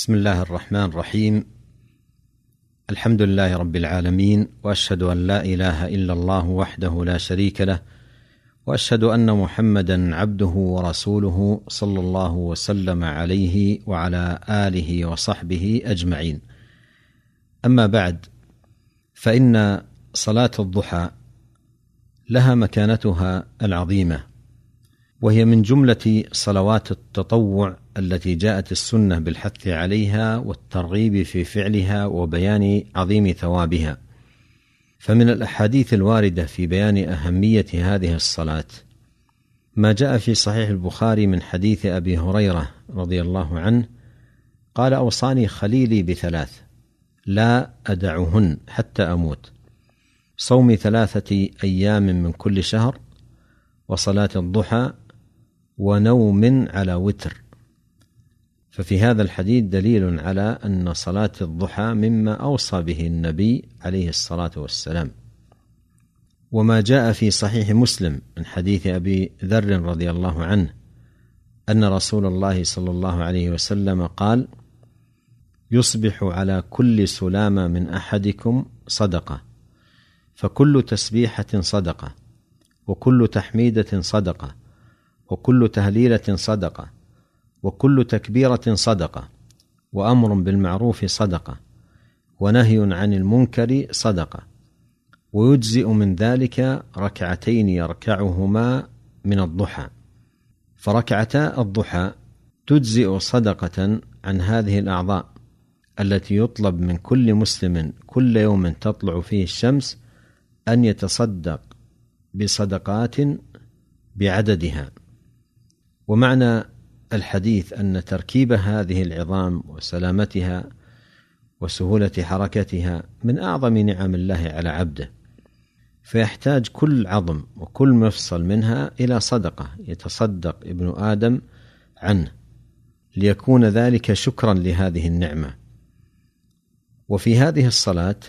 بسم الله الرحمن الرحيم. الحمد لله رب العالمين وأشهد أن لا إله إلا الله وحده لا شريك له وأشهد أن محمدا عبده ورسوله صلى الله وسلم عليه وعلى آله وصحبه أجمعين. أما بعد فإن صلاة الضحى لها مكانتها العظيمة. وهي من جملة صلوات التطوع التي جاءت السنة بالحث عليها والترغيب في فعلها وبيان عظيم ثوابها. فمن الأحاديث الواردة في بيان أهمية هذه الصلاة ما جاء في صحيح البخاري من حديث أبي هريرة رضي الله عنه قال أوصاني خليلي بثلاث لا أدعهن حتى أموت. صوم ثلاثة أيام من كل شهر وصلاة الضحى ونوم على وتر. ففي هذا الحديث دليل على أن صلاة الضحى مما أوصى به النبي عليه الصلاة والسلام. وما جاء في صحيح مسلم من حديث أبي ذر رضي الله عنه أن رسول الله صلى الله عليه وسلم قال يصبح على كل سلامة من أحدكم صدقة فكل تسبيحة صدقة وكل تحميدة صدقة وكل تهليلة صدقة وكل تكبيرة صدقة وأمر بالمعروف صدقة ونهي عن المنكر صدقة. ويجزئ من ذلك ركعتين يركعهما من الضحى. فركعتا الضحى تجزئ صدقة عن هذه الأعضاء التي يطلب من كل مسلم كل يوم تطلع فيه الشمس أن يتصدق بصدقات بعددها. ومعنى الحديث أن تركيب هذه العظام وسلامتها وسهولة حركتها من أعظم نعم الله على عبده فيحتاج كل عظم وكل مفصل منها إلى صدقة يتصدق ابن آدم عنه ليكون ذلك شكرا لهذه النعمة. وفي هذه الصلاة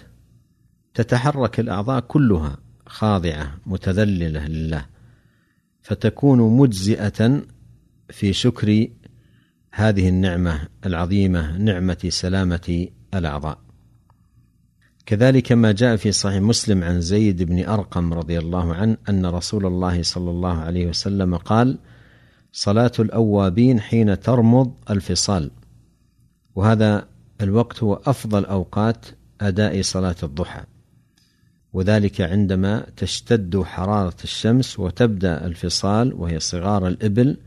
تتحرك الأعضاء كلها خاضعة متذللة لله فتكون مجزئة في شكر هذه النعمة العظيمة نعمة سلامة الأعضاء. كذلك ما جاء في صحيح مسلم عن زيد بن أرقم رضي الله عنه أن رسول الله صلى الله عليه وسلم قال صلاة الأوابين حين ترمض الفصال وهذا الوقت هو أفضل أوقات أداء صلاة الضحى. وذلك عندما تشتد حرارة الشمس وتبدأ الفصال وهي صغار الإبل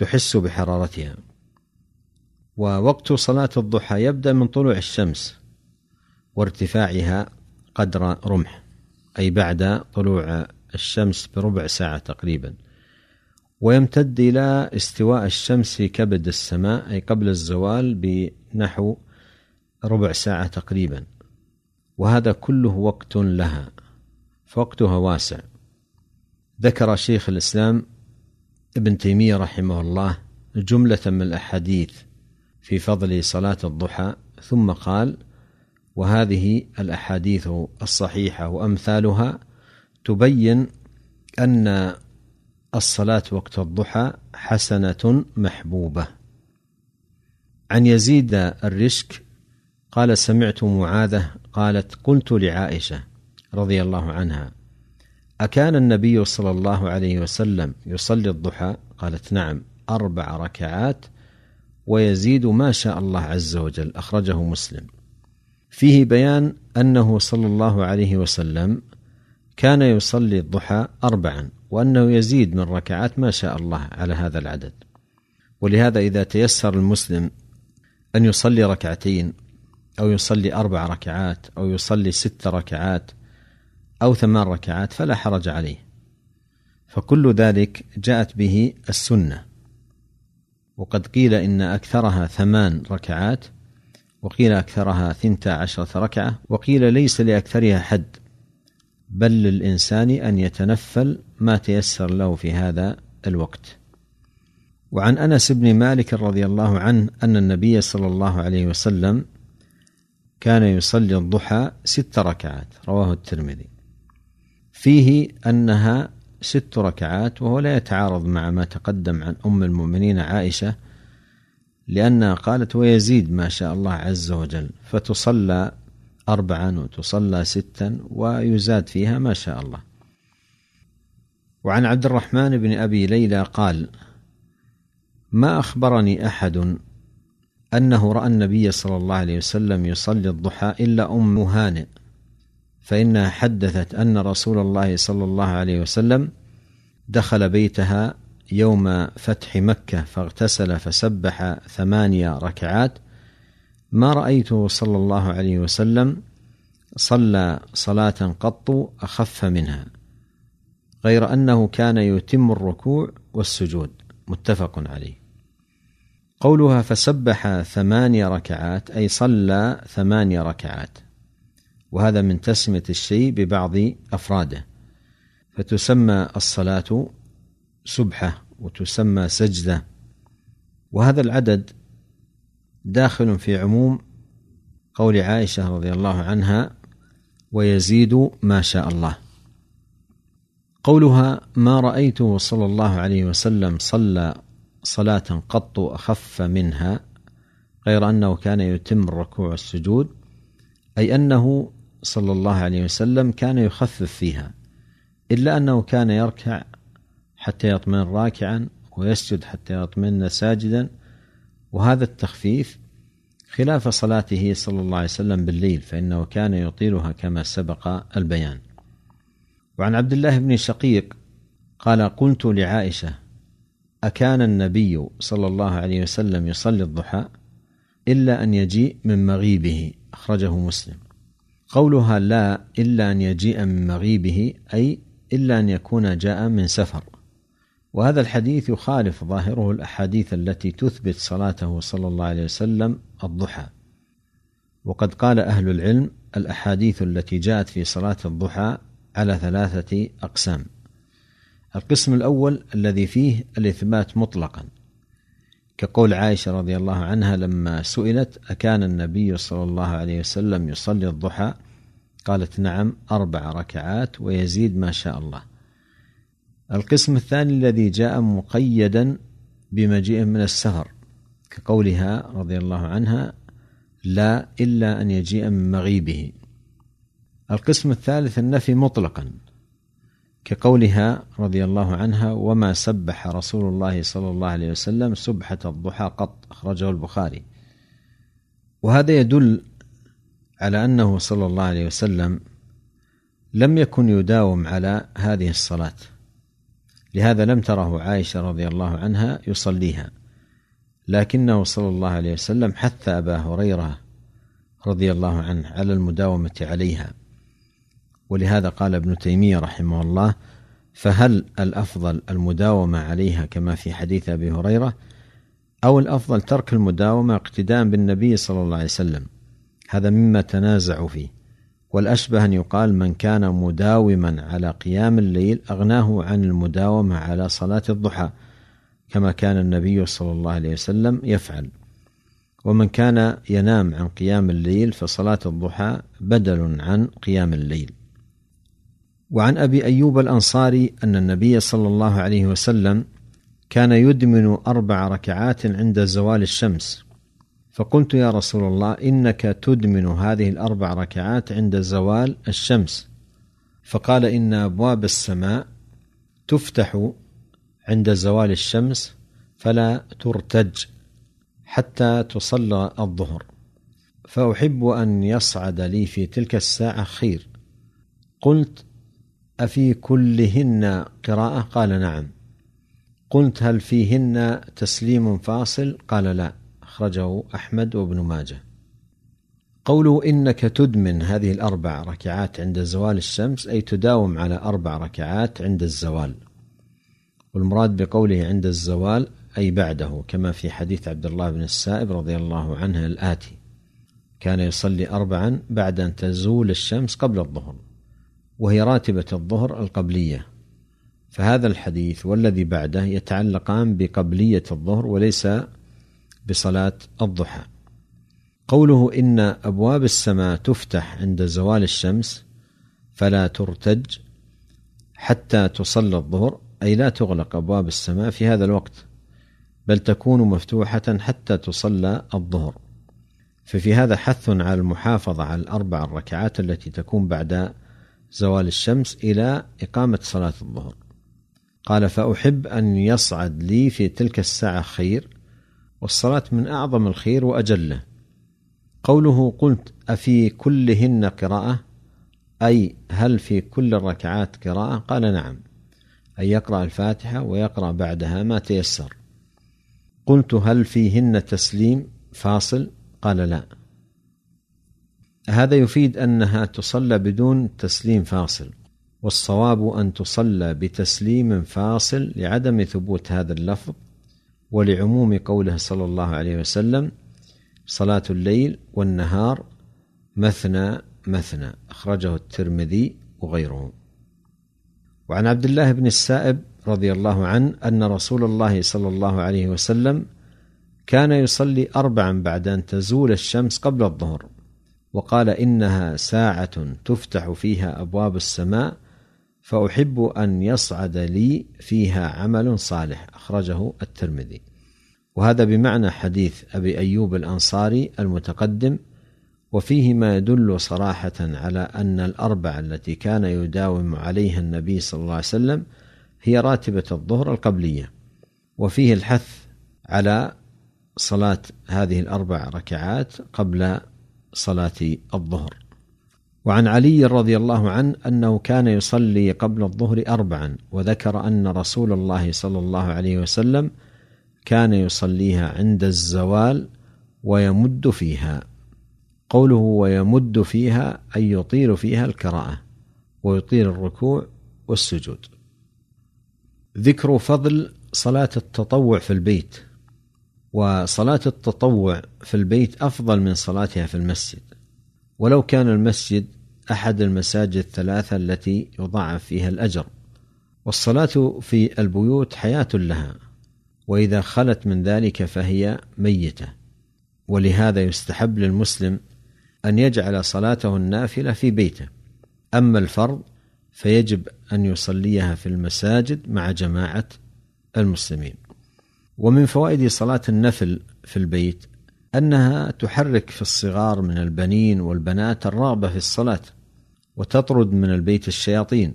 تحس بحرارتها. ووقت صلاة الضحى يبدأ من طلوع الشمس وارتفاعها قدر رمح أي بعد طلوع الشمس بربع ساعة تقريبا. ويمتد إلى استواء الشمس في كبد السماء أي قبل الزوال بنحو ربع ساعة تقريبا. وهذا كله وقت لها فوقتها واسع. ذكر شيخ الإسلام ابن تيمية رحمه الله جملة من الأحاديث في فضل صلاة الضحى ثم قال وهذه الأحاديث الصحيحة وأمثالها تبين أن الصلاة وقت الضحى حسنة محبوبة. عن يزيد الرشك قال سمعت معاذة قالت قلت لعائشة رضي الله عنها أكان النبي صلى الله عليه وسلم يصلي الضحى؟ قالت نعم أربع ركعات ويزيد ما شاء الله عز وجل أخرجه مسلم فيه بيان أنه صلى الله عليه وسلم كان يصلي الضحى أربعا وأنه يزيد من ركعات ما شاء الله على هذا العدد ولهذا إذا تيسر المسلم أن يصلي ركعتين أو يصلي أربع ركعات أو يصلي ست ركعات أو ثمان ركعات فلا حرج عليه. فكل ذلك جاءت به السنة. وقد قيل إن أكثرها ثمان ركعات وقيل أكثرها ثنتا عشرة ركعة وقيل ليس لأكثرها حد. بل للإنسان أن يتنفل ما تيسر له في هذا الوقت. وعن أنس بن مالك رضي الله عنه أن النبي صلى الله عليه وسلم كان يصلي الضحى ست ركعات رواه الترمذي. فيه أنها ست ركعات وهو لا يتعارض مع ما تقدم عن أم المؤمنين عائشة لأنها قالت ويزيد ما شاء الله عز وجل فتصلى أربعا وتصلى ستا ويزاد فيها ما شاء الله. وعن عبد الرحمن بن أبي ليلى قال ما أخبرني أحد أنه رأى النبي صلى الله عليه وسلم يصلي الضحى إلا أم هانئ. فإنها حدثت أن رسول الله صلى الله عليه وسلم دخل بيتها يوم فتح مكة فاغتسل فسبح ثمانية ركعات. ما رأيته صلى الله عليه وسلم صلى صلاة قط أخف منها غير أنه كان يتم الركوع والسجود. متفق عليه. قولها فسبح ثمانية ركعات أي صلى ثمانية ركعات. وهذا من تسمية الشيء ببعض أفراده. فتسمى الصلاة سبحة وتسمى سجدة. وهذا العدد داخل في عموم قول عائشة رضي الله عنها ويزيد ما شاء الله. قولها ما رأيته صلى الله عليه وسلم صلى صلاة قط أخف منها غير أنه كان يتم الركوع والسجود أي أنه صلى الله عليه وسلم كان يخفف فيها إلا أنه كان يركع حتى يطمئن راكعا ويسجد حتى يطمئن ساجدا. وهذا التخفيف خلاف صلاته صلى الله عليه وسلم بالليل فإنه كان يطيلها كما سبق البيان. وعن عبد الله بن شقيق قال قلت لعائشة أكان النبي صلى الله عليه وسلم يصلي الضحى إلا أن يجيء من مغيبه. أخرجه مسلم. قولها لا إلا أن يجيء من مغيبه أي إلا أن يكون جاء من سفر. وهذا الحديث يخالف ظاهره الأحاديث التي تثبت صلاته صلى الله عليه وسلم الضحى. وقد قال أهل العلم الأحاديث التي جاءت في صلاة الضحى على ثلاثة أقسام. القسم الأول الذي فيه الإثبات مطلقا. كقول عائشة رضي الله عنها لما سئلت أكان النبي صلى الله عليه وسلم يصلي الضحى؟ قالت نعم أربع ركعات ويزيد ما شاء الله. القسم الثاني الذي جاء مقيدا بمجيء من السفر كقولها رضي الله عنها لا إلا أن يجيء من مغيبه. القسم الثالث النفي مطلقا. كقولها رضي الله عنها وما سبح رسول الله صلى الله عليه وسلم سبحة الضحى قط أخرجه البخاري. وهذا يدل على أنه صلى الله عليه وسلم لم يكن يداوم على هذه الصلاة. لهذا لم تره عائشة رضي الله عنها يصليها. لكنه صلى الله عليه وسلم حث أبا هريرة رضي الله عنه على المداومة عليها. ولهذا قال ابن تيمية رحمه الله فهل الأفضل المداومة عليها كما في حديث أبي هريرة أو الأفضل ترك المداومة اقتداء بالنبي صلى الله عليه وسلم؟ هذا مما تنازعوا فيه. والأشبه أن يقال من كان مداوما على قيام الليل أغناه عن المداومة على صلاة الضحى كما كان النبي صلى الله عليه وسلم يفعل. ومن كان ينام عن قيام الليل فصلاة الضحى بدل عن قيام الليل. وعن أبي أيوب الأنصاري أن النبي صلى الله عليه وسلم كان يدمن أربع ركعات عند زوال الشمس. فقلت يا رسول الله إنك تدمن هذه الأربع ركعات عند زوال الشمس. فقال إن أبواب السماء تفتح عند زوال الشمس فلا ترتج حتى تصلى الظهر. فأحب أن يصعد لي في تلك الساعة خير. قلت أفي كلهن قراءة؟ قال نعم. قلت هل فيهن تسليم فاصل؟ قال لا. أخرجه أحمد وابن ماجه. قوله إنك تدمن هذه الأربع ركعات عند زوال الشمس أي تداوم على أربع ركعات عند الزوال. والمراد بقوله عند الزوال أي بعده كما في حديث عبد الله بن السائب رضي الله عنه الآتي. كان يصلي أربعا بعد أن تزول الشمس قبل الظهر. وهي راتبة الظهر القبلية. فهذا الحديث والذي بعده يتعلقان بقبلية الظهر وليس بصلاة الضحى. قوله إن أبواب السماء تفتح عند زوال الشمس فلا ترتج حتى تصلى الظهر أي لا تغلق أبواب السماء في هذا الوقت بل تكون مفتوحة حتى تصلى الظهر. ففي هذا حث على المحافظة على الأربع الركعات التي تكون بعد زوال الشمس إلى إقامة صلاة الظهر. قال فأحب أن يصعد لي في تلك الساعة خير والصلاة من أعظم الخير وأجله. قوله قلت أفي كلهن قراءة؟ أي هل في كل الركعات قراءة؟ قال نعم أي يقرأ الفاتحة ويقرأ بعدها ما تيسر. قلت هل فيهن تسليم فاصل؟ قال لا. هذا يفيد أنها تصلى بدون تسليم فاصل والصواب أن تصلى بتسليم فاصل لعدم ثبوت هذا اللفظ ولعموم قوله صلى الله عليه وسلم صلاة الليل والنهار مثنى مثنى أخرجه الترمذي وغيره. وعن عبد الله بن السائب رضي الله عنه أن رسول الله صلى الله عليه وسلم كان يصلي اربعا بعد أن تزول الشمس قبل الظهر. وقال إنها ساعة تفتح فيها أبواب السماء فأحب أن يصعد لي فيها عمل صالح أخرجه الترمذي. وهذا بمعنى حديث أبي أيوب الأنصاري المتقدم وفيه ما يدل صراحة على أن الأربع التي كان يداوم عليها النبي صلى الله عليه وسلم هي راتبة الظهر القبلية. وفيه الحث على صلاة هذه الأربع ركعات قبل صلاة الظهر. وعن علي رضي الله عنه أنه كان يصلي قبل الظهر اربعا وذكر أن رسول الله صلى الله عليه وسلم كان يصليها عند الزوال ويمد فيها. قوله ويمد فيها أي يطيل فيها القراءة ويطيل الركوع والسجود. ذكر فضل صلاة التطوع في البيت. وصلاة التطوع في البيت أفضل من صلاتها في المسجد. ولو كان المسجد أحد المساجد الثلاثة التي يضاعف فيها الأجر. والصلاة في البيوت حياة لها وإذا خلت من ذلك فهي ميتة. ولهذا يستحب للمسلم أن يجعل صلاته النافلة في بيته. أما الفرض فيجب أن يصليها في المساجد مع جماعة المسلمين. ومن فوائد صلاة النفل في البيت أنها تحرك في الصغار من البنين والبنات الرغبة في الصلاة وتطرد من البيت الشياطين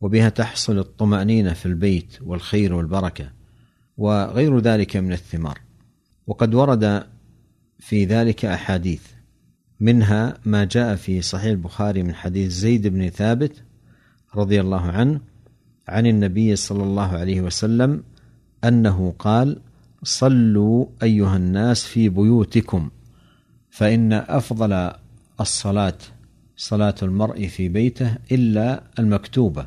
وبها تحصل الطمأنينة في البيت والخير والبركة وغير ذلك من الثمار. وقد ورد في ذلك أحاديث منها ما جاء في صحيح البخاري من حديث زيد بن ثابت رضي الله عنه عن النبي صلى الله عليه وسلم أنه قال صلوا أيها الناس في بيوتكم فإن أفضل الصلاة صلاة المرء في بيته إلا المكتوبة.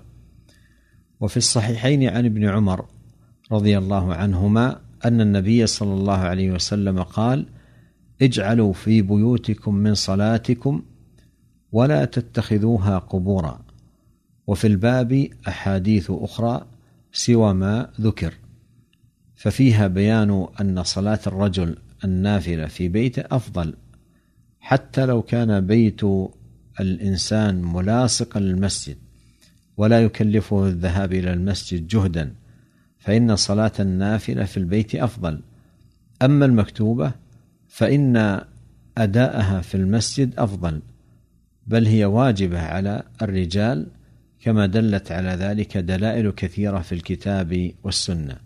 وفي الصحيحين عن ابن عمر رضي الله عنهما أن النبي صلى الله عليه وسلم قال اجعلوا في بيوتكم من صلاتكم ولا تتخذوها قبورا. وفي الباب أحاديث أخرى سوى ما ذكر. ففيها بيان أن صلاة الرجل النافلة في بيته أفضل حتى لو كان بيت الإنسان ملاصقا للمسجد ولا يكلفه الذهاب إلى المسجد جهدا فإن صلاة النافلة في البيت أفضل. أما المكتوبة فإن أداءها في المسجد أفضل بل هي واجبة على الرجال كما دلت على ذلك دلائل كثيرة في الكتاب والسنة.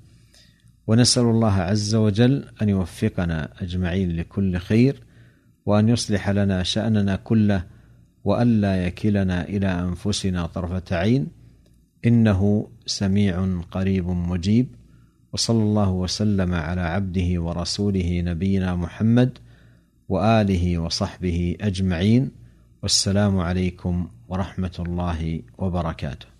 ونسأل الله عز وجل أن يوفقنا أجمعين لكل خير وأن يصلح لنا شأننا كله وألا يكلنا إلى أنفسنا طرفة عين. إنه سميع قريب مجيب. وصلى الله وسلم على عبده ورسوله نبينا محمد وآله وصحبه أجمعين. والسلام عليكم ورحمة الله وبركاته.